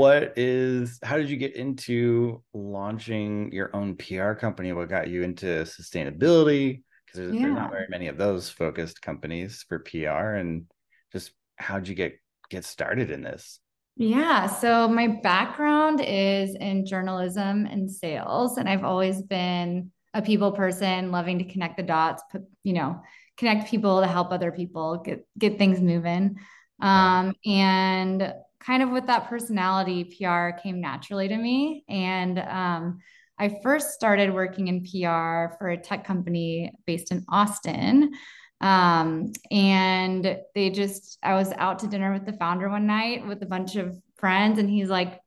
what is how did you get into launching your own PR company? What got you into sustainability? Because there's, yeah. there's not very many of those focused companies for PR, and just how'd you get get started in this? Yeah, so my background is in journalism and sales, and I've always been a people person, loving to connect the dots, put, you know, connect people to help other people get get things moving. Um, and kind of with that personality, PR came naturally to me. And um, I first started working in PR for a tech company based in Austin. Um, and they just, I was out to dinner with the founder one night with a bunch of friends, and he's like,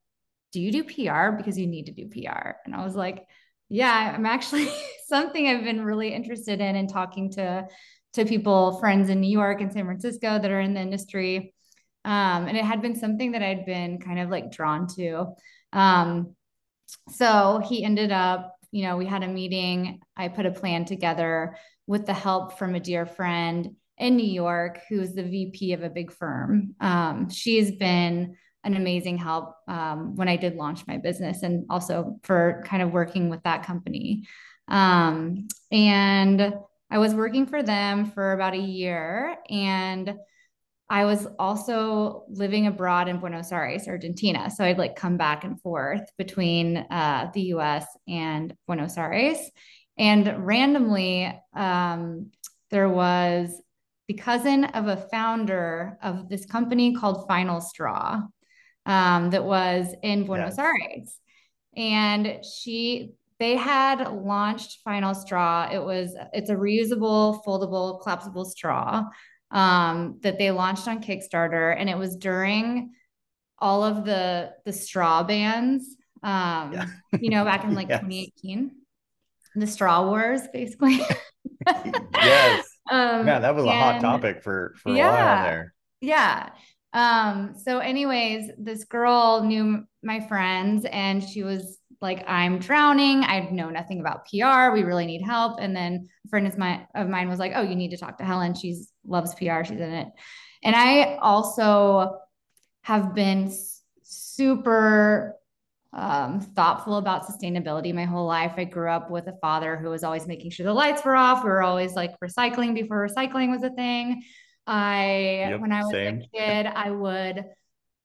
Do you do PR? Because you need to do PR. And I was like, Yeah, I'm actually something I've been really interested in and talking to to people, friends in New York and San Francisco that are in the industry. Um, and it had been something that I'd been kind of like drawn to. Um, so he ended up, you know, we had a meeting. I put a plan together with the help from a dear friend in New York who's the VP of a big firm. Um, she's been an amazing help um, when I did launch my business and also for kind of working with that company. Um, and I was working for them for about a year and I was also living abroad in Buenos Aires, Argentina. So I'd like come back and forth between uh, the US and Buenos Aires. And randomly, um, there was the cousin of a founder of this company called Final Straw um, that was in Buenos yes. Aires. And she, they had launched Final Straw. It was, it's a reusable, foldable, collapsible straw um, that they launched on Kickstarter, and it was during all of the the straw bans. Um, yeah. you know, back in like yes. 2018, the straw wars, basically. yes. Um, yeah, that was a hot topic for for yeah, a while there. Yeah. Um, so, anyways, this girl knew my friends, and she was like, I'm drowning. I know nothing about PR. We really need help. And then a friend of mine, of mine was like, Oh, you need to talk to Helen. She's loves PR. She's in it. And I also have been super um, thoughtful about sustainability my whole life. I grew up with a father who was always making sure the lights were off. We were always like recycling before recycling was a thing. I, yep, when I was same. a kid, I would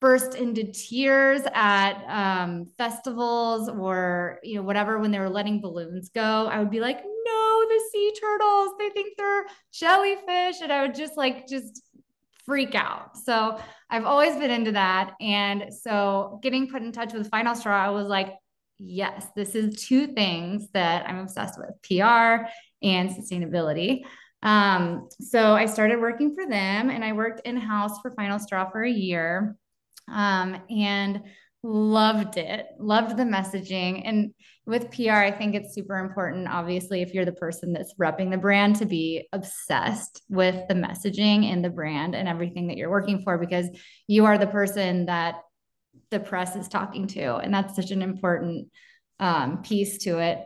burst into tears at um, festivals or you know whatever when they were letting balloons go. I would be like no the sea turtles they think they're jellyfish and i would just like just freak out. So i've always been into that. And so getting put in touch with final straw i was like yes this is two things that i'm obsessed with pr and sustainability. Um, so i started working for them and i worked in-house for final straw for a year um, and loved it loved the messaging. And with pr i think it's super important obviously if you're the person that's repping the brand to be obsessed with the messaging and the brand and everything that you're working for because you are the person that the press is talking to and that's such an important um, piece to it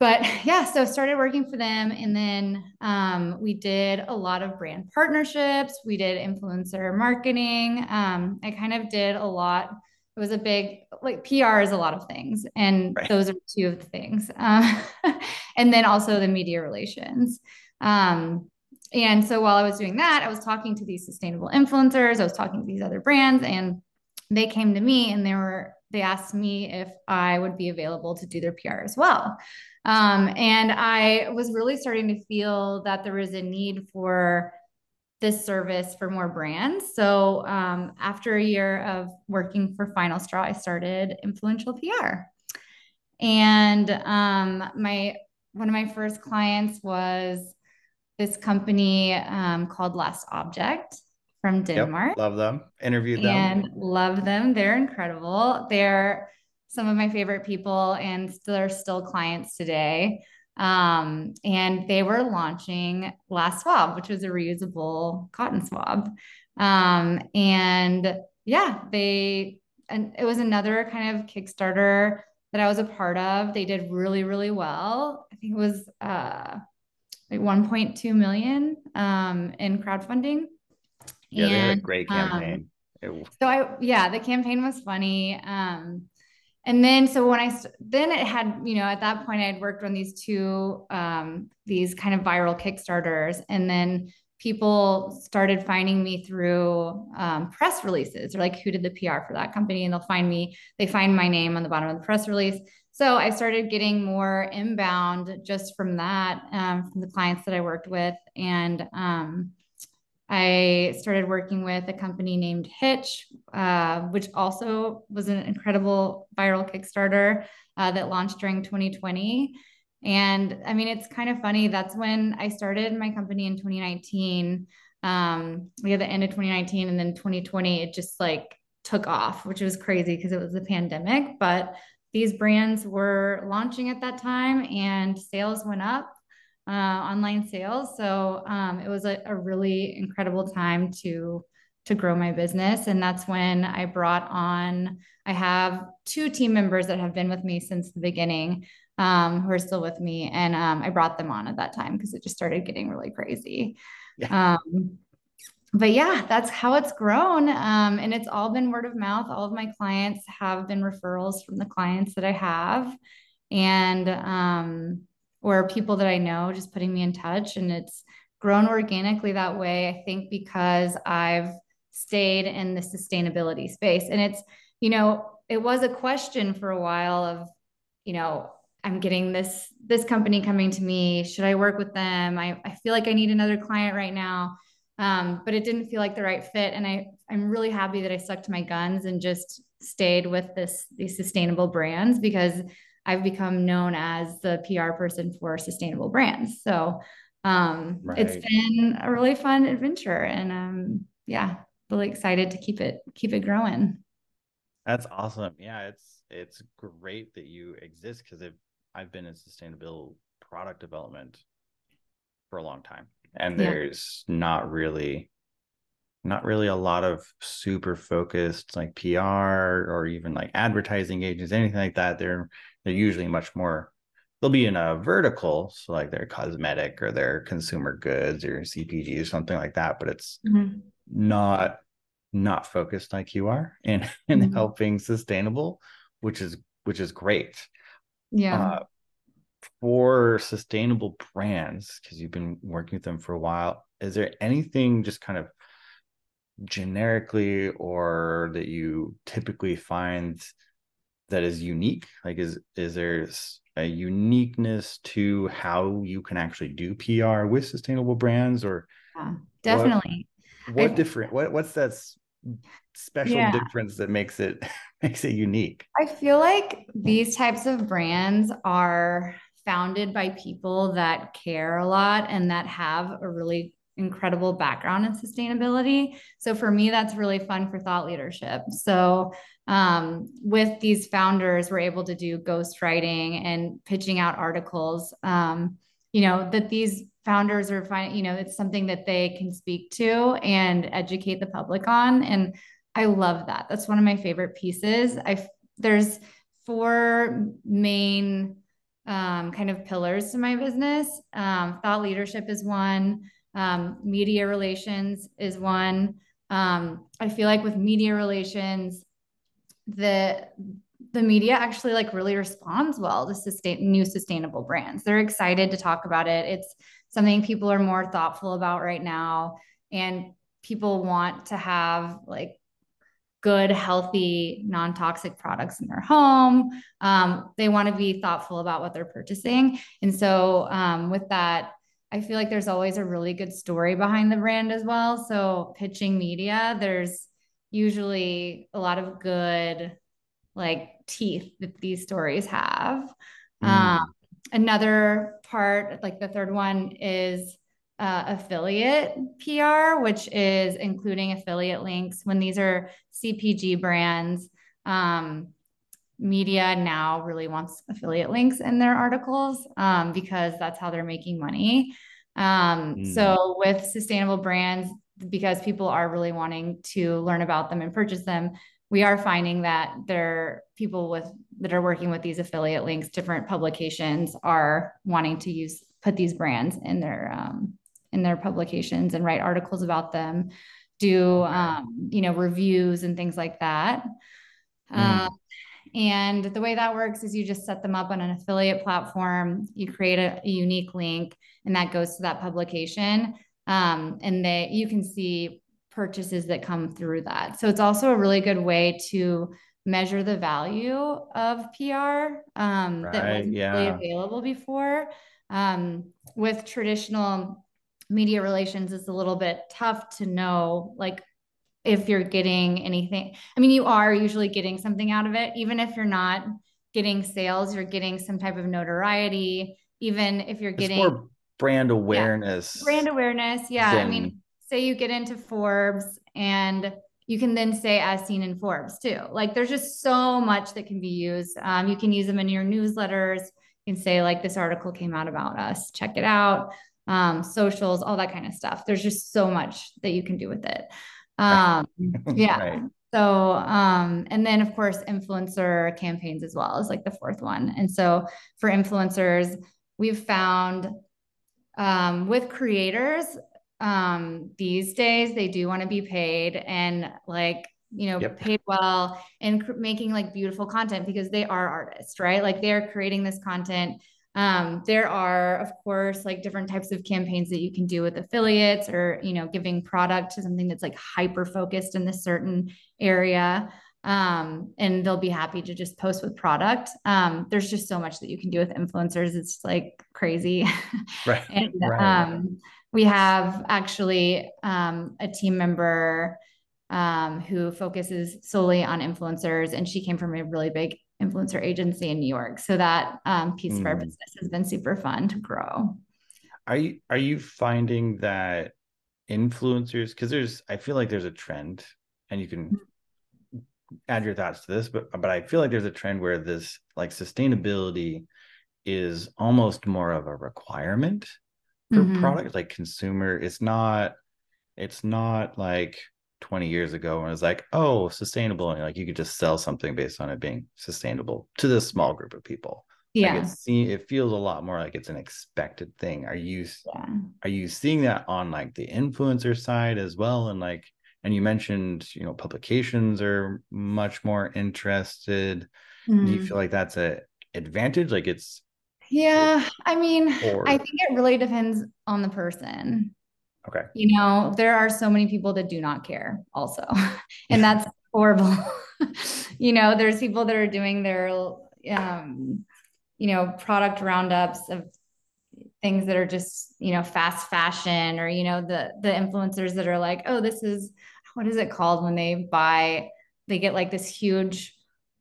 but yeah, so started working for them. And then um, we did a lot of brand partnerships. We did influencer marketing. Um, I kind of did a lot. It was a big, like PR is a lot of things. And right. those are two of the things. Uh, and then also the media relations. Um, and so while I was doing that, I was talking to these sustainable influencers, I was talking to these other brands, and they came to me and they were, they asked me if I would be available to do their PR as well. Um, and I was really starting to feel that there was a need for this service for more brands. So um, after a year of working for Final Straw, I started Influential PR. And um, my one of my first clients was this company um, called LastObject from Denmark. Yep, love them. Interviewed them. And love them. They're incredible. They're some of my favorite people and they're still clients today. Um, and they were launching LastSwab, which was a reusable cotton swab. Um, and yeah, they, and it was another kind of Kickstarter that I was a part of. They did really, really well. I think it was uh, like 1.2 million um, in crowdfunding. Yeah, and, they had a great campaign. Um, so I yeah, the campaign was funny. Um, and then so when I then it had you know at that point I had worked on these two um, these kind of viral Kickstarters, and then people started finding me through um, press releases or like who did the PR for that company, and they'll find me. They find my name on the bottom of the press release. So I started getting more inbound just from that um, from the clients that I worked with, and um, I started working with a company named Hitch, uh, which also was an incredible viral Kickstarter uh, that launched during 2020. And I mean, it's kind of funny. That's when I started my company in 2019. Um, we had the end of 2019 and then 2020, it just like took off, which was crazy because it was the pandemic. But these brands were launching at that time and sales went up uh, online sales. So um, it was a, a, really incredible time to to grow my business, and that's when I brought on. I have two team members that have been with me since the beginning, um, who are still with me, and um, I brought them on at that time because it just started getting really crazy. Yeah. Um, but yeah, that's how it's grown. Um, and it's all been word of mouth. All of my clients have been referrals from the clients that I have. And um, or people that I know just putting me in touch. And it's grown organically that way, I think, because I've stayed in the sustainability space. And it's, you know, it was a question for a while of, you know, I'm getting this this company coming to me. Should I work with them? I, I feel like I need another client right now. Um, but it didn't feel like the right fit. And I I'm really happy that I stuck to my guns and just stayed with this these sustainable brands because I've become known as the PR person for sustainable brands. So um, right. it's been a really fun adventure, and um, yeah, really excited to keep it keep it growing. That's awesome. Yeah, it's it's great that you exist because I've I've been in sustainable product development for a long time, and there's not really not really a lot of super focused like PR or even like advertising agents, anything like that. They're they're usually much more they'll be in a vertical, so like their cosmetic or their consumer goods or CPG or something like that, but it's mm-hmm. not not focused like you are in in mm-hmm. helping sustainable, which is which is great. Yeah. Uh, for sustainable brands, because you've been working with them for a while, is there anything just kind of generically or that you typically find that is unique like is is there a uniqueness to how you can actually do pr with sustainable brands or yeah, definitely what, what different what what's that special yeah. difference that makes it makes it unique i feel like these types of brands are founded by people that care a lot and that have a really incredible background in sustainability. So for me, that's really fun for thought leadership. So um, with these founders, we're able to do ghostwriting and pitching out articles. Um, you know that these founders are finding, you know, it's something that they can speak to and educate the public on. And I love that. That's one of my favorite pieces. I there's four main um, kind of pillars to my business. Um, thought leadership is one. Um, media relations is one. Um, I feel like with media relations, the the media actually like really responds well to sustain new sustainable brands. They're excited to talk about it. It's something people are more thoughtful about right now, and people want to have like good, healthy, non toxic products in their home. Um, they want to be thoughtful about what they're purchasing. And so, um, with that, I feel like there's always a really good story behind the brand as well. So pitching media, there's usually a lot of good like teeth that these stories have. Mm. Um, another part, like the third one, is uh, affiliate PR, which is including affiliate links when these are CPG brands. Um, media now really wants affiliate links in their articles um, because that's how they're making money. Um, mm. So with sustainable brands, because people are really wanting to learn about them and purchase them, we are finding that there people with that are working with these affiliate links, different publications are wanting to use put these brands in their um, in their publications and write articles about them. do um, you know reviews and things like that. Mm. Um, and the way that works is you just set them up on an affiliate platform. You create a, a unique link, and that goes to that publication. Um, and they you can see purchases that come through that. So it's also a really good way to measure the value of PR um, right, that wasn't yeah. really available before. Um, with traditional media relations, it's a little bit tough to know, like if you're getting anything. I mean, you are usually getting something out of it, even if you're not getting sales, you're getting some type of notoriety. Even if you're getting brand awareness, yeah, brand awareness, yeah. I mean, say you get into Forbes and you can then say as seen in Forbes too. Like there's just so much that can be used. Um, you can use them in your newsletters. You can say like this article came out about us. Check it out. Um, socials, all that kind of stuff. There's just so much that you can do with it. Um, yeah. Right. So, um, and then of course, influencer campaigns as well is like the fourth one. And so for influencers, we've found um, with creators, um, these days they do want to be paid and like you know yep. paid well and cr- making like beautiful content because they are artists right? Like they're creating this content. Um, there are of course like different types of campaigns that you can do with affiliates or you know giving product to something that's like hyper focused in this certain area um, and they'll be happy to just post with product. Um, there's just so much that you can do with influencers. It's like crazy. Right. and right. Um, we have actually um, a team member um, who focuses solely on influencers, and she came from a really big influencer agency in New York. So that um, piece mm. of our hmm. business has been super fun to grow. Are you are you finding that influencers? Because there's, I feel like there's a trend, and you can add your thoughts to this, but but I feel like there's a trend where this like sustainability is almost more of a requirement for mm-hmm. product like consumer it's not it's not like 20 years ago when it was like oh sustainable and like you could just sell something based on it being sustainable to this small group of people yeah like see, it feels a lot more like it's an expected thing are you yeah. are you seeing that on like the influencer side as well and like and you mentioned you know publications are much more interested mm-hmm. do you mm-hmm. feel like that's a advantage like it's yeah, I mean, or... I think it really depends on the person. Okay. You know, there are so many people that do not care also. and that's horrible. you know, there's people that are doing their um, you know, product roundups of things that are just, you know, fast fashion or, you know, the the influencers that are like, oh, this is what is it called when they buy, they get like this huge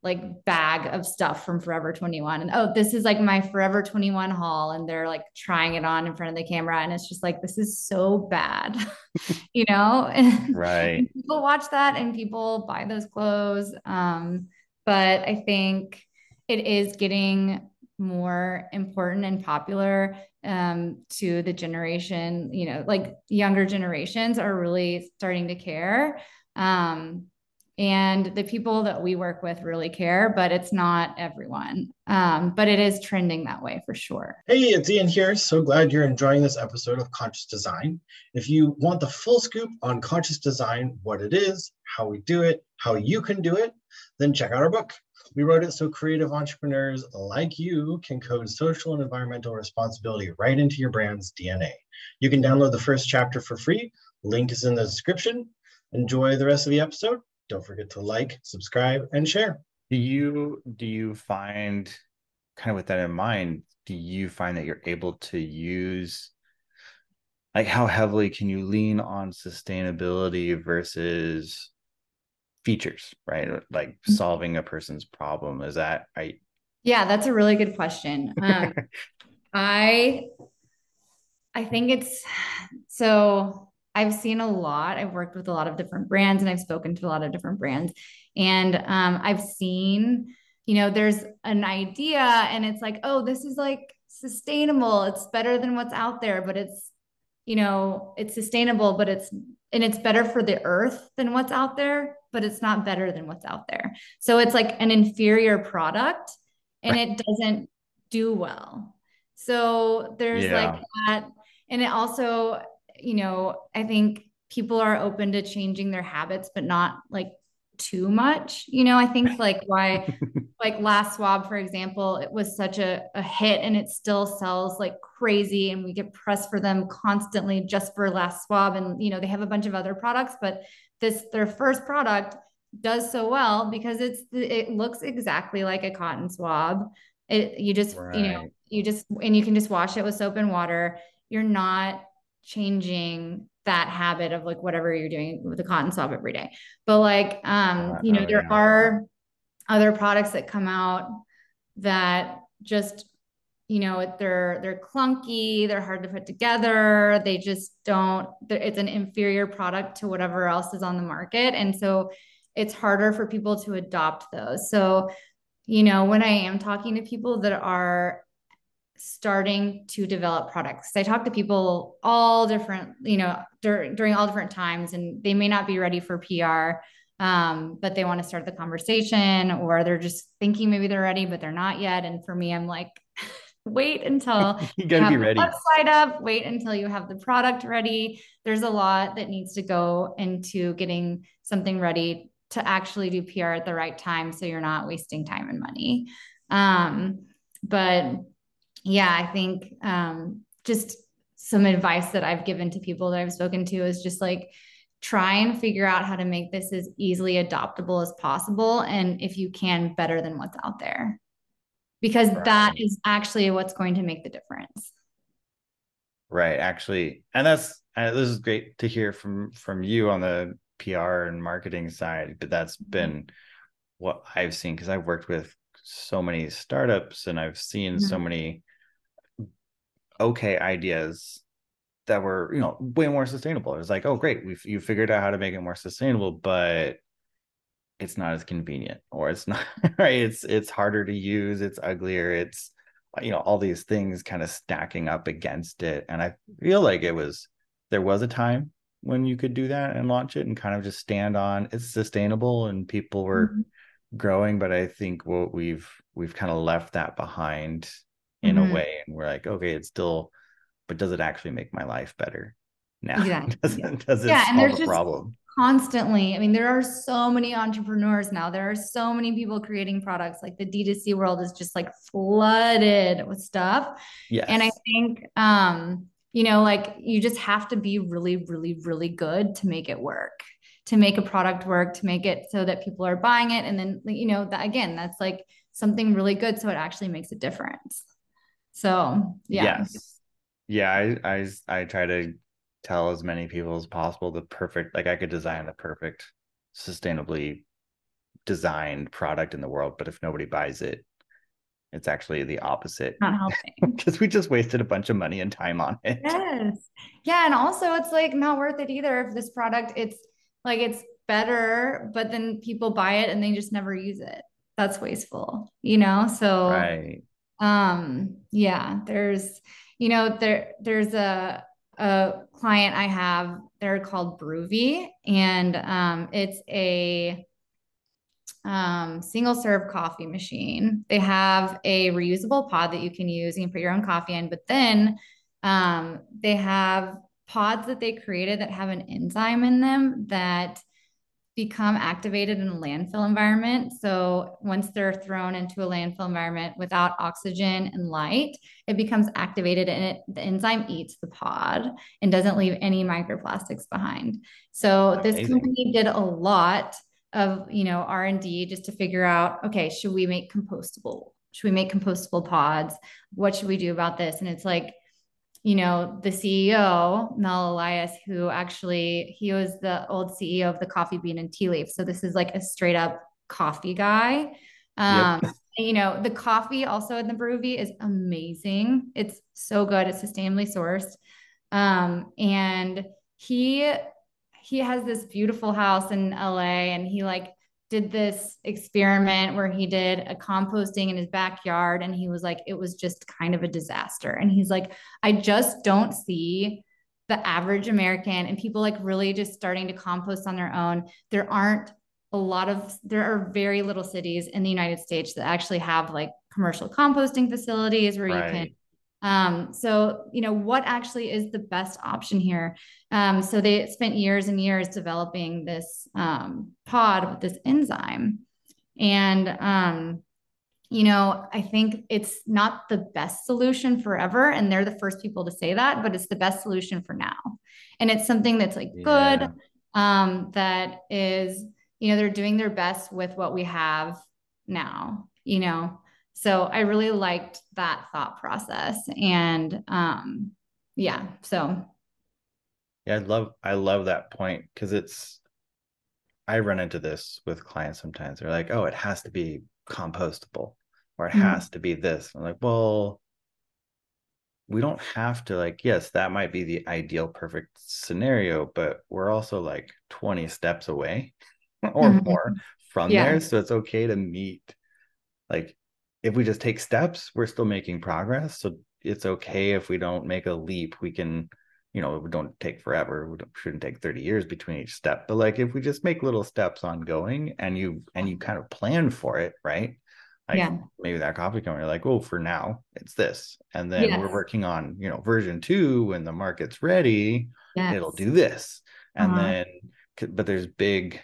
like bag of stuff from Forever 21. And oh, this is like my Forever 21 haul. And they're like trying it on in front of the camera. And it's just like, this is so bad, you know? Right. And people watch that and people buy those clothes. Um, but I think it is getting more important and popular um, to the generation, you know, like younger generations are really starting to care. Um, and the people that we work with really care but it's not everyone. Um, but it is trending that way for sure. Hey it's ian here. So glad you're enjoying this episode of conscious design. If you want the full scoop on conscious design what it is how we do it how you can do it then check out our book we wrote it so creative entrepreneurs like you can code social and environmental responsibility right into your brand's dna you can download the first chapter for free. Link is in the description. Enjoy the rest of the episode. Don't forget to like, subscribe, and share. Do you do you find kind of with that in mind, do you find that you're able to use like how heavily can you lean on sustainability versus features, right? Like mm-hmm. solving a person's problem. Is that right? Yeah, that's a really good question. Um, I I think it's so I've seen a lot. I've worked with a lot of different brands and I've spoken to a lot of different brands. And um, I've seen, you know, there's an idea and it's like, oh, this is like sustainable. It's better than what's out there, but it's, you know, it's sustainable, but it's, and it's better for the earth than what's out there, but it's not better than what's out there. So it's like an inferior product and it doesn't do well. So there's yeah. like that. And it also, you know, I think people are open to changing their habits, but not like too much. You know, I think like why, like LastSwab, for example, it was such a, a hit and it still sells like crazy. And we get press for them constantly just for LastSwab. And, you know, they have a bunch of other products, but this, their first product does so well because it's, it looks exactly like a cotton swab. It, you just, right. you know, you just, and you can just wash it with soap and water. You're not changing that habit of like whatever you're doing with the cotton swab every day. But like, um, you know, there are other products that come out that just, you know, they're they're clunky, they're hard to put together. They just don't. It's an inferior product to whatever else is on the market, and so it's harder for people to adopt those. So, you know, when I am talking to people that are starting to develop products. I talk to people all different, you know, dur- during all different times, and they may not be ready for PR, um, but they want to start the conversation, or they're just thinking maybe they're ready, but they're not yet. And for me, I'm like, wait until you gotta you be ready. Website up. Wait until you have the product ready. There's a lot that needs to go into getting something ready to actually do PR at the right time, so you're not wasting time and money. Um, but yeah, I think um, just some advice that I've given to people that I've spoken to is just like try and figure out how to make this as easily adoptable as possible. And if you can, better than what's out there, because right. that is actually what's going to make the difference. Right. Actually, and that's uh, this is great to hear from from you on the PR and marketing side, but that's mm-hmm. been what I've seen because I've worked with so many startups and I've seen mm-hmm. so many okay ideas that were you know way more sustainable. It was like, oh great, we've you figured out how to make it more sustainable, but it's not as convenient or it's not right. It's it's harder to use. It's uglier. It's you know all these things kind of stacking up against it, and I feel like it was there was a time when you could do that and launch it and kind of just stand on it's sustainable and people were mm-hmm. growing but i think what we've we've kind of left that behind in mm-hmm. a way and we're like okay it's still but does it actually make my life better now exactly. does, yeah. it, does it yeah, solve the problem constantly i mean there are so many entrepreneurs now. There are so many people creating products. Like the d2c world is just like flooded with stuff. Yeah and i think um you know like you just have to be really really really good to make it work to make a product work to make it so that people are buying it. And then you know that again that's like something really good so it actually makes a difference. So yeah. Yes. Yeah, I I I try to tell as many people as possible the perfect like I could design the perfect sustainably designed product in the world, but if nobody buys it, it's actually the opposite. Not helping. Because we just wasted a bunch of money and time on it. Yes. Yeah. And also it's like not worth it either if this product it's like it's better, but then people buy it and they just never use it. That's wasteful, you know? So right um yeah there's you know there there's a a client i have they're called Bruvi and um it's a um, single serve coffee machine. They have a reusable pod that you can use. You can put your own coffee in, but then um, they have pods that they created that have an enzyme in them that become activated in a landfill environment. So once they're thrown into a landfill environment without oxygen and light, it becomes activated and it, the enzyme eats the pod and doesn't leave any microplastics behind. So Amazing. this company did a lot of, you know, R&D just to figure out, okay, should we make compostable? Should we make compostable pods? What should we do about this? And it's like, you know, the CEO, Mel Elias, who actually he was the old CEO of the coffee bean and tea leaf. So this is like a straight up coffee guy. Um, yep. you know, the coffee also in the Bruvi is amazing. It's so good. It's sustainably sourced. Um, and he he has this beautiful house in LA and he like did this experiment where he did a composting in his backyard and he was like it was just kind of a disaster and he's like i just don't see the average american and people like really just starting to compost on their own there aren't a lot of there are very little cities in the united states that actually have like commercial composting facilities where right. you can Um, so, you know, what actually is the best option here? Um, so they spent years and years developing this um, pod with this enzyme. And, um, you know, I think it's not the best solution forever. And they're the first people to say that, but it's the best solution for now. And it's something that's like yeah. good, um, that is, you know, they're doing their best with what we have now, you know. So I really liked that thought process. And um, yeah, so yeah, I love I love that point because it's I run into this with clients sometimes. They're like, oh, it has to be compostable or it mm-hmm. has to be this. I'm like, well, we don't have to like, yes, that might be the ideal perfect scenario, but we're also like 20 steps away or mm-hmm. more from yeah. there. So it's okay to meet like if we just take steps, we're still making progress. So it's okay if we don't make a leap. We can, you know, we don't take forever. We shouldn't take 30 years between each step. But like if we just make little steps ongoing and you and you kind of plan for it, right? Like yeah. maybe that coffee company, like, oh, for now it's this. And then yes. we're working on, you know, version two when the market's ready, yes. it'll do this. And uh-huh. then but there's big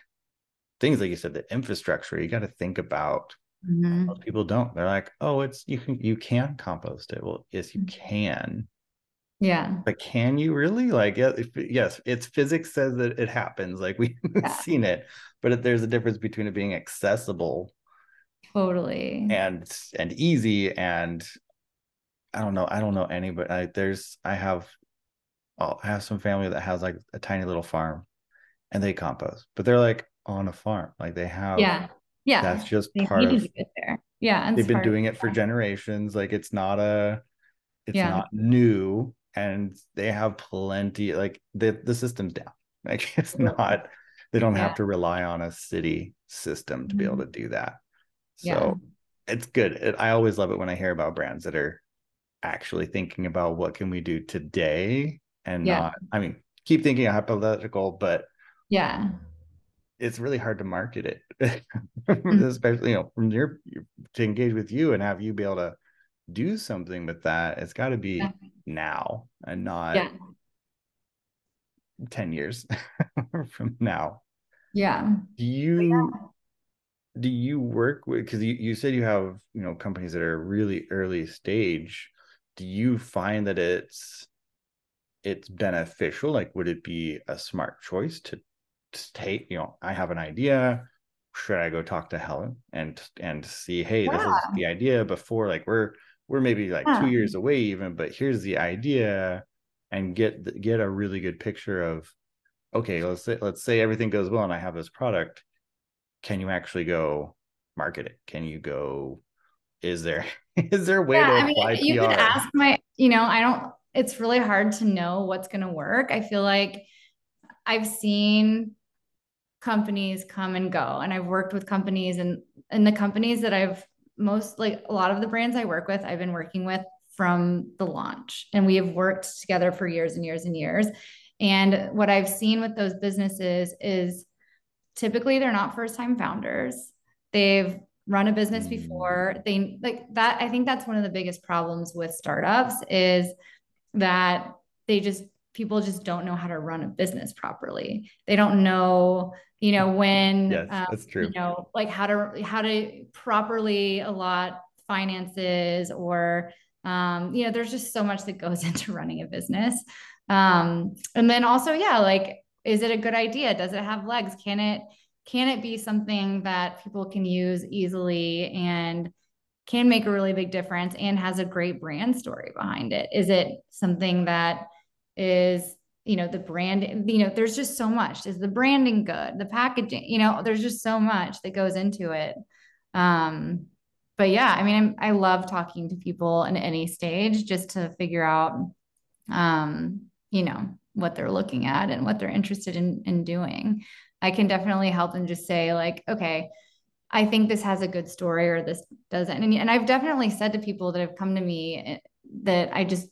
things like you said, the infrastructure. You got to think about. Mm-hmm. Most people don't. They're like, oh, it's you can you can compost it. Well, yes, you mm-hmm. can. Yeah. But can you really? Like, if, yes, it's physics says that it happens. Like we've yeah. seen it, but there's a difference between it being accessible, totally, and and easy. And I don't know. I don't know anybody. I, there's I have, oh, I have some family that has like a tiny little farm, and they compost, but they're like, on a farm. Like they have yeah. Yeah. That's just they part of it there. Yeah. They've been doing it for generations. Like it's not a it's yeah. not new and they have plenty like the the system's down. Like it's not they don't yeah. have to rely on a city system to be able mm-hmm. to do that. So yeah. it's good. It, I always love it when I hear about brands that are actually thinking about what can we do today and not I mean keep thinking hypothetical, but yeah it's really hard to market it, mm-hmm. especially you know from your to engage with you and have you be able to do something with that. It's got to be yeah. now and not yeah. ten years from now. Yeah. Do you yeah. do you work with because you, you said you have you know companies that are really early stage. Do you find that it's it's beneficial? Like, would it be a smart choice to take you know i have an idea should i go talk to helen and and see hey yeah. this is the idea before like we're we're maybe like yeah. two years away even but here's the idea and get get a really good picture of okay let's say let's say everything goes well and i have this product can you actually go market it can you go is there is there a way yeah, to I mean, apply you PR? could ask my you know i don't it's really hard to know what's going to work i feel like i've seen companies come and go. And I've worked with companies and and the companies that I've most like a lot of the brands I work with I've been working with from the launch. And we have worked together for years and years and years. And what I've seen with those businesses is typically they're not first time founders. They've run a business mm. before. They like that I think that's one of the biggest problems with startups is that they just people just don't know how to run a business properly. They don't know, you know, when yes, um, that's true. You know, like how to how to properly allot finances or um, you know, there's just so much that goes into running a business. Um, and then also, yeah, like, is it a good idea? Does it have legs? Can it can it be something that people can use easily and can make a really big difference and has a great brand story behind it? Is it something that is you know the brand you know there's just so much. Is the branding good? The packaging you know there's just so much that goes into it. Um but yeah i mean I'm, i love talking to people in any stage just to figure out um you know what they're looking at and what they're interested in in doing. I can definitely help them just say like okay i think this has a good story or this doesn't. And, and i've definitely said to people that have come to me eh, that i just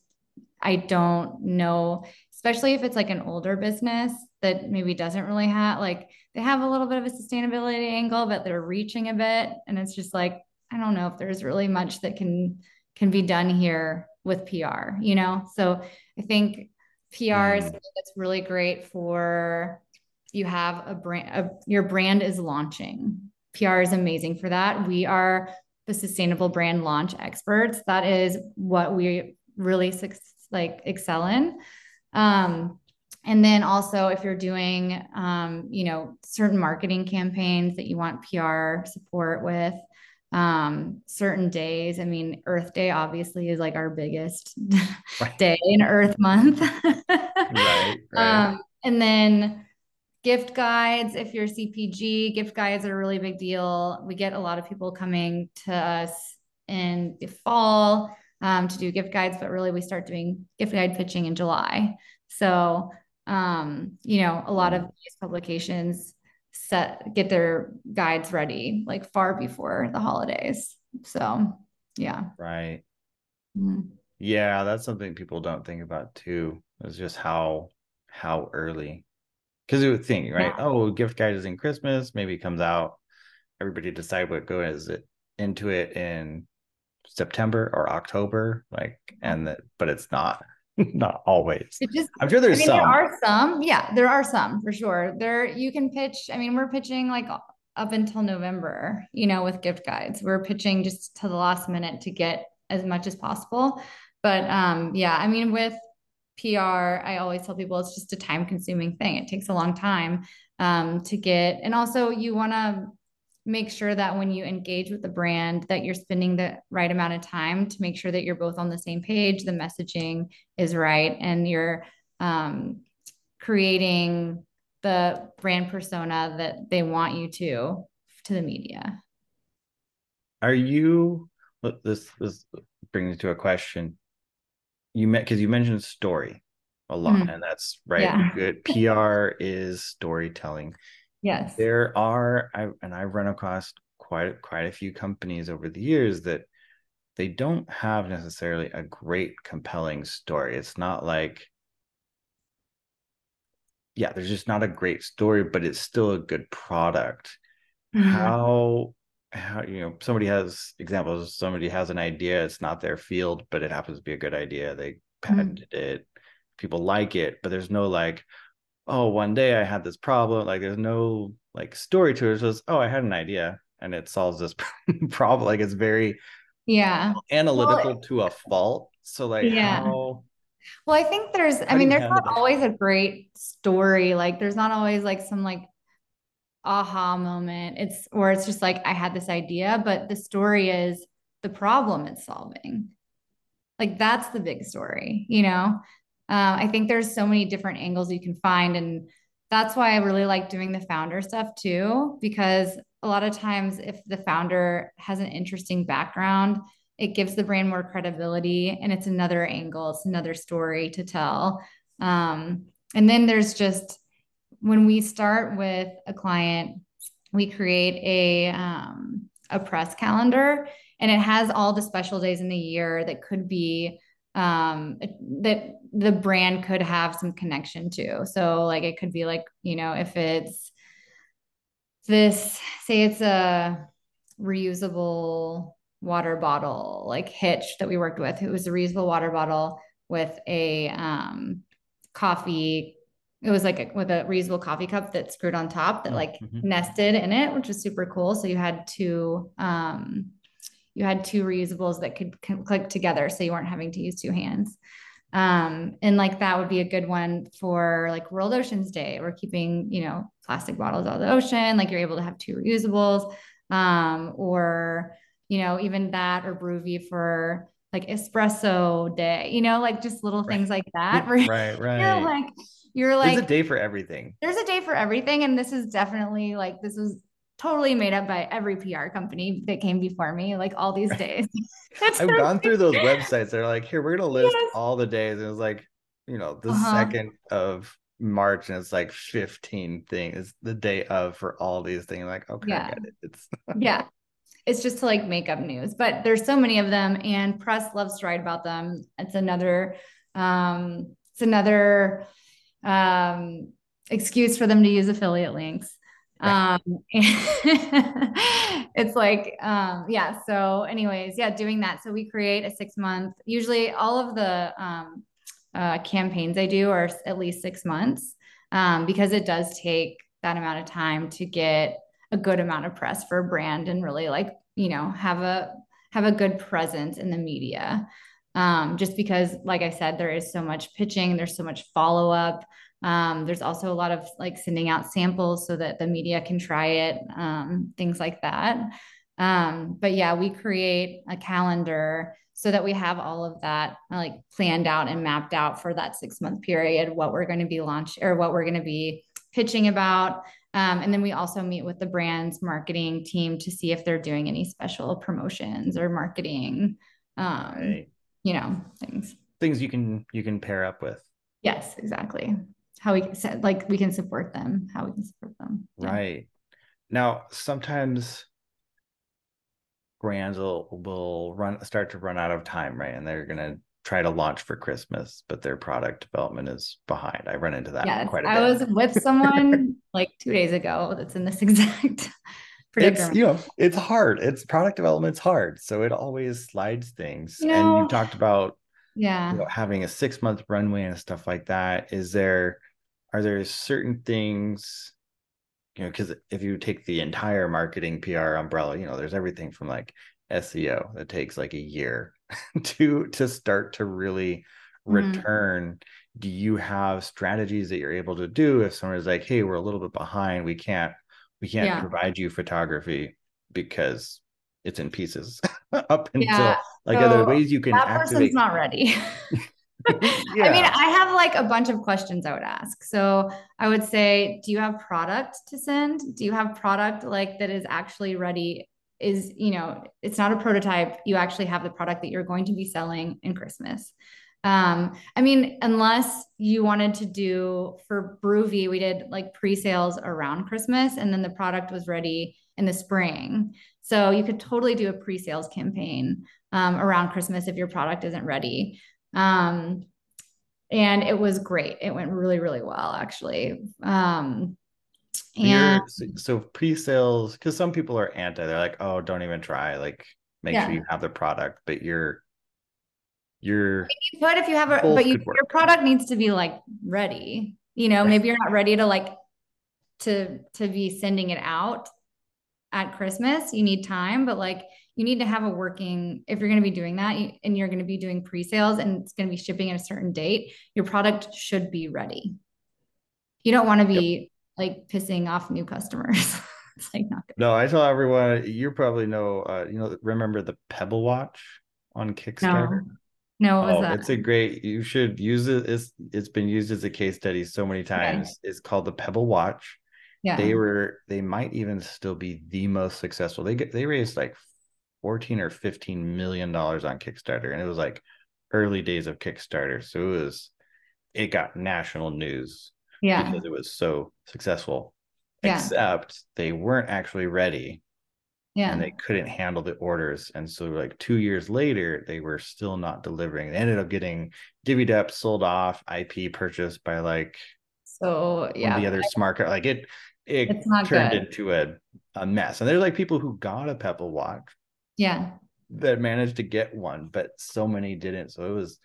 I don't know, especially if it's like an older business that maybe doesn't really have like they have a little bit of a sustainability angle, but they're reaching a bit. And it's just like, I don't know if there's really much that can can be done here with PR, you know? So I think PR mm. is that's really great for you have a brand, a, your brand is launching. PR is amazing for that. We are the sustainable brand launch experts. That is what we really like excel in. Um, and then also if you're doing, um, you know, certain marketing campaigns that you want PR support with, um, certain days. I mean, Earth Day obviously is like our biggest right. day in Earth Month. right, right. Um, and then gift guides, if you're CPG, gift guides are a really big deal. We get a lot of people coming to us in the fall um, to do gift guides, but really we start doing gift guide pitching in July. So, um, you know, a lot of these publications set get their guides ready like far before the holidays. So, yeah. Right. Mm-hmm. Yeah, that's something people don't think about too. Is just how how early. Because you would think, right? Yeah. Oh, gift guide is in Christmas, maybe it comes out. Everybody decide what goes into it in September or October, like, and that, but it's not. not always. Just, I'm sure there's I mean, some. There are some. Yeah, there are some for sure. There you can pitch. I mean, we're pitching like up until November, you know, with gift guides. We're pitching just to the last minute to get as much as possible. But um, yeah, I mean, with PR, I always tell people it's just a time consuming thing. It takes a long time um, to get, and also you want to make sure that when you engage with the brand that you're spending the right amount of time to make sure that you're both on the same page the messaging is right and you're um, creating the brand persona that they want you to to the media are you this this brings me to a question you met because you mentioned story a lot mm-hmm. and that's right yeah. good pr is storytelling Yes. There are I and I've run across quite quite a few companies over the years that they don't have necessarily a great compelling story. It's not like yeah, there's just not a great story, but it's still a good product. Mm-hmm. How how you know somebody has examples somebody has an idea it's not their field but it happens to be a good idea they mm-hmm. patented mm-hmm. it people like it but there's no like oh, one day I had this problem. Like there's no like story to it. It's just, oh, I had an idea and it solves this problem. Like it's very yeah analytical well, to a fault. So like yeah. How, well, I think there's I mean, there's not that? always a great story. Like there's not always like some like aha moment. It's or it's just like I had this idea, but the story is the problem it's solving. Like that's the big story, you know? Uh, I think there's so many different angles you can find. And that's why I really like doing the founder stuff too, because a lot of times if the founder has an interesting background, it gives the brand more credibility and it's another angle, it's another story to tell. Um, and then there's just when we start with a client, we create a um, a press calendar and it has all the special days in the year that could be um, that the brand could have some connection to. So like it could be like, you know, if it's this, say it's a reusable water bottle, like Hitch that we worked with, it was a reusable water bottle with a um, coffee. It was like a, with a reusable coffee cup that screwed on top that like mm-hmm. nested in it, which was super cool. So you had two um, you had two reusables that could click together so you weren't having to use two hands. Um, and like that would be a good one for like world oceans day. We're keeping you know plastic bottles out of the ocean like you're able to have two reusables. Um, or you know even that or Bruvi for like espresso day you know like just little right. things like that. Right right you're like you're like there's a day for everything. There's a day for everything and this is definitely like this is totally made up by every PR company that came before me, like all these days. I've gone through those websites. They're like, here, we're gonna list yes. all the days. And it's like, you know, the uh-huh. second of March, and it's like 15 things the day of for all these things. Like, okay, yeah. It. It's yeah. It's just to like make up news, but there's so many of them, and press loves to write about them. It's another, um, it's another um excuse for them to use affiliate links Right. Um, it's like, um, yeah. So, anyways, yeah, doing that. So we create a six month. Usually, all of the um, uh, campaigns I do are at least six months um, because it does take that amount of time to get a good amount of press for a brand and really like you know have a have a good presence in the media um, just because like i said there is so much pitching there's so much follow up um, there's also a lot of like sending out samples so that the media can try it um, things like that um, but yeah we create a calendar so that we have all of that like planned out and mapped out for that six month period what we're going to be launch or what we're going to be pitching about um, and then we also meet with the brand's marketing team to see if they're doing any special promotions or marketing, um, right. you know, things. Things you can you can pair up with. Yes, exactly. How we can like we can support them. How we can support them. Yeah. Right. Now, sometimes brands will will run start to run out of time, right? And they're gonna try to launch for Christmas, but their product development is behind. I run into that yes, quite a bit. I was with someone like two days ago that's in this exact predicament. It's you know, it's hard. It's product development's hard. So it always slides things. You know, and you talked about yeah you know, having a six month runway and stuff like that. Is there are there certain things you know because if you take the entire marketing pr umbrella you know there's everything from like seo that takes like a year to to start to really mm-hmm. return do you have strategies that you're able to do if someone's like hey we're a little bit behind we can't we can't yeah. provide you photography because it's in pieces up until yeah. like so other ways you can that activate. person's not ready yeah. I mean, I have like a bunch of questions I would ask. So I would say, do you have product to send? Do you have product like that is actually ready is you know it's not a prototype you actually have the product that you're going to be selling in christmas um i mean unless you wanted to do for Bruvi we did like pre-sales around christmas and then the product was ready in the spring so you could totally do a pre-sales campaign um, around christmas if your product isn't ready um and it was great. It went really really well actually. Um and so pre-sales because some people are anti they're like oh don't even try like make yeah. sure you have the product but you're you're but if you have a but you, your product needs to be like ready you know? Right. maybe you're not ready to like to to be sending it out at christmas. You need time but like you need to have a working if you're going to be doing that and you're going to be doing pre-sales and it's going to be shipping at a certain date your product should be ready you don't want to be yep like pissing off new customers. it's like not good. No, I tell everyone you probably know uh you know remember the Pebble Watch on Kickstarter? No. No, oh, it's a great. You should use it. It's it's been used as a case study so many times. Okay. It's called the Pebble Watch. Yeah. They were. They might even still be the most successful. They get. They raised like fourteen or fifteen million dollars on Kickstarter, and it was like early days of Kickstarter. So it was. It got national news yeah because it was so successful yeah. except they weren't actually ready yeah and they couldn't handle the orders and so like two years later they were still not delivering they ended up getting divvied up sold off ip purchased by like so yeah the other smart like it it turned good. into a, a mess and there's like people who got a pebble watch yeah that managed to get one but so many didn't so it was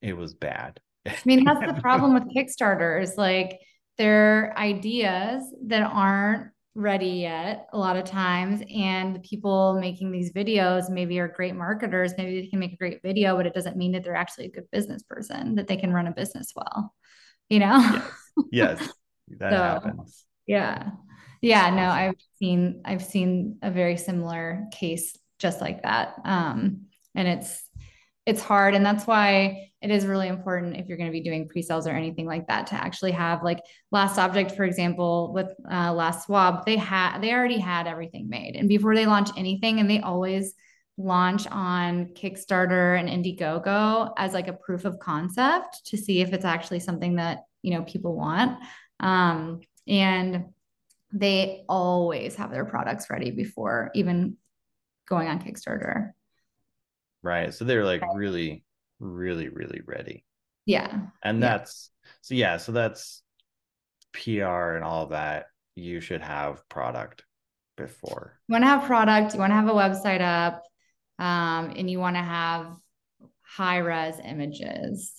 it was bad I mean, that's the problem with Kickstarter is like they're ideas that aren't ready yet a lot of times. And the people making these videos maybe are great marketers. Maybe they can make a great video, but it doesn't mean that they're actually a good business person, that they can run a business well, you know? Yes. yes that so, happens. Yeah. Yeah. No, I've seen, I've seen a very similar case just like that. Um, and it's, it's hard. And that's why it is really important if you're going to be doing pre-sales or anything like that to actually have like LastObject for example with uh, LastSwab they had they already had everything made and before they launch anything and they always launch on kickstarter and indiegogo as like a proof of concept to see if it's actually something that you know people want um, and they always have their products ready before even going on kickstarter. Right. So they're like really really really ready. Yeah. And that's yeah. so yeah so that's pr and all that. You should have product before? You want to have product, you want to have a website up, um, and you want to have high res images.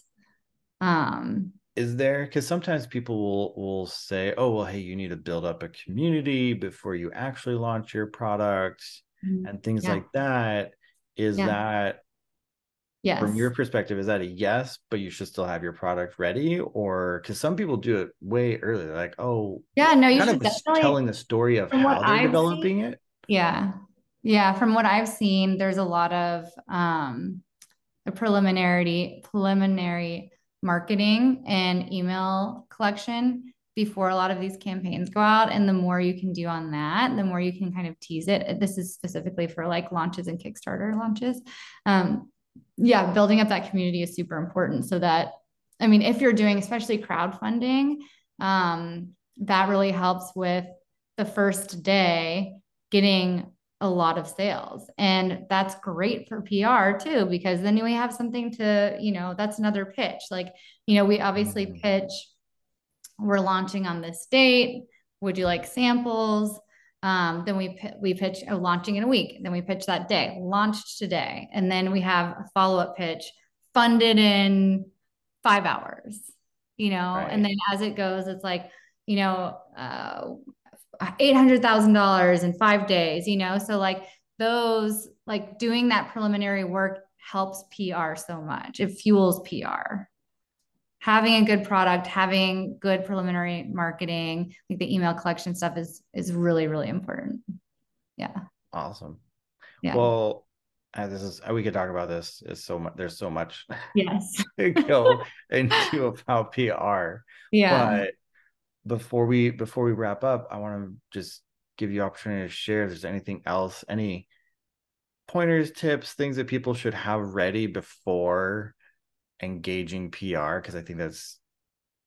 Um, is there because sometimes people will will say oh well hey you need to build up a community before you actually launch your product mm-hmm. and things yeah. like that is yeah. that yes from your perspective is that a yes but you should still have your product ready or because some people do it way earlier like oh yeah no you should definitely telling the story of how they're I've developing seen, it yeah yeah from what i've seen there's a lot of um a preliminary preliminary marketing and email collection before a lot of these campaigns go out. And the more you can do on that, the more you can kind of tease it. This is specifically for like launches and Kickstarter launches. Um, yeah, building up that community is super important so that, I mean, if you're doing especially crowdfunding, um, that really helps with the first day getting a lot of sales. And that's great for PR too, because then we have something to, you know, that's another pitch. Like, you know, we obviously mm-hmm. pitch, we're launching on this date. Would you like samples? Um, then we we pitch oh, launching in a week. Then we pitch that day, launched today, and then we have a follow up pitch, funded in five hours. You know, right. and then as it goes, it's like you know, uh, $800,000 in five days, you know? So like those, like doing that preliminary work helps PR so much. It fuels PR. Having a good product, having good preliminary marketing, like the email collection stuff is is really really important. Yeah. Awesome. Yeah. Well, uh, this is we could talk about this. Is so much. There's so much. Yes. to go into about PR. Yeah. But before we before we wrap up, I want to just give you opportunity to share if there's anything else, any pointers, tips, things that people should have ready before engaging PR because I think that's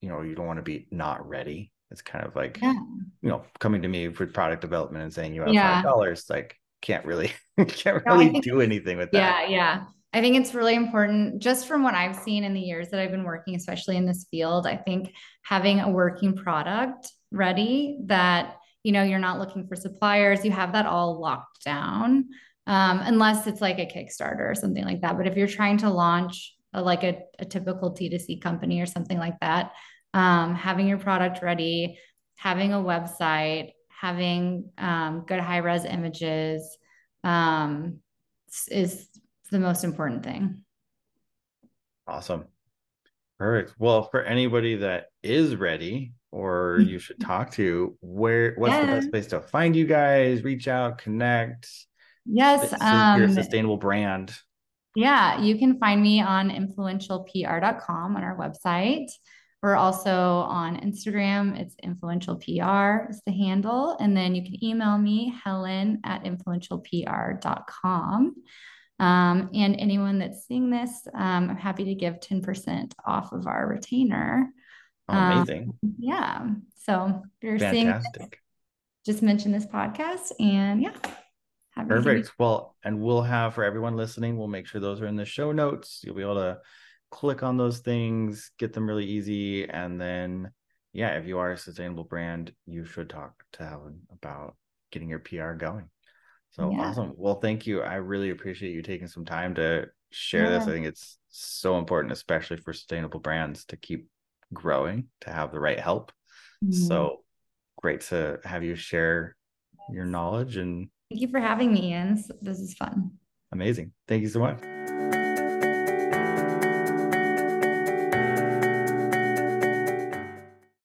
you know you don't want to be not ready. It's kind of like yeah. you know coming to me for product development and saying you have five dollars like can't really can't really no, do anything with that. Yeah, yeah. I think it's really important, just from what I've seen in the years that I've been working, especially in this field. I think having a working product ready that you know you're not looking for suppliers, you have that all locked down, um, unless it's like a Kickstarter or something like that. But if you're trying to launch like a, a typical D2C company or something like that, um, having your product ready, having a website, having um, good high res images um, is the most important thing. Awesome. Perfect. Well, for anybody that is ready or you should talk to, where what's yeah. the best place to find you guys, reach out, connect? Yes. Um, your sustainable brand. Yeah, you can find me on influentialpr.com on our website. We're also on Instagram. It's influentialpr is the handle. And then you can email me, helen at influentialpr.com. Um, and anyone that's seeing this, um, I'm happy to give 10% off of our retainer. Oh, amazing. Um, yeah. So if you're Fantastic. seeing this, just mention this podcast and yeah. Perfect. Well, and we'll have for everyone listening, we'll make sure those are in the show notes. You'll be able to click on those things, get them really easy. And then, yeah, if you are a sustainable brand, you should talk to Helen about getting your PR going. So yeah. awesome. Well, thank you. I really appreciate you taking some time to share yeah. this. I think it's so important, especially for sustainable brands to keep growing, to have the right help. Mm-hmm. So great to have you share your knowledge and thank you for having me, Ian. This is fun. Amazing. Thank you so much.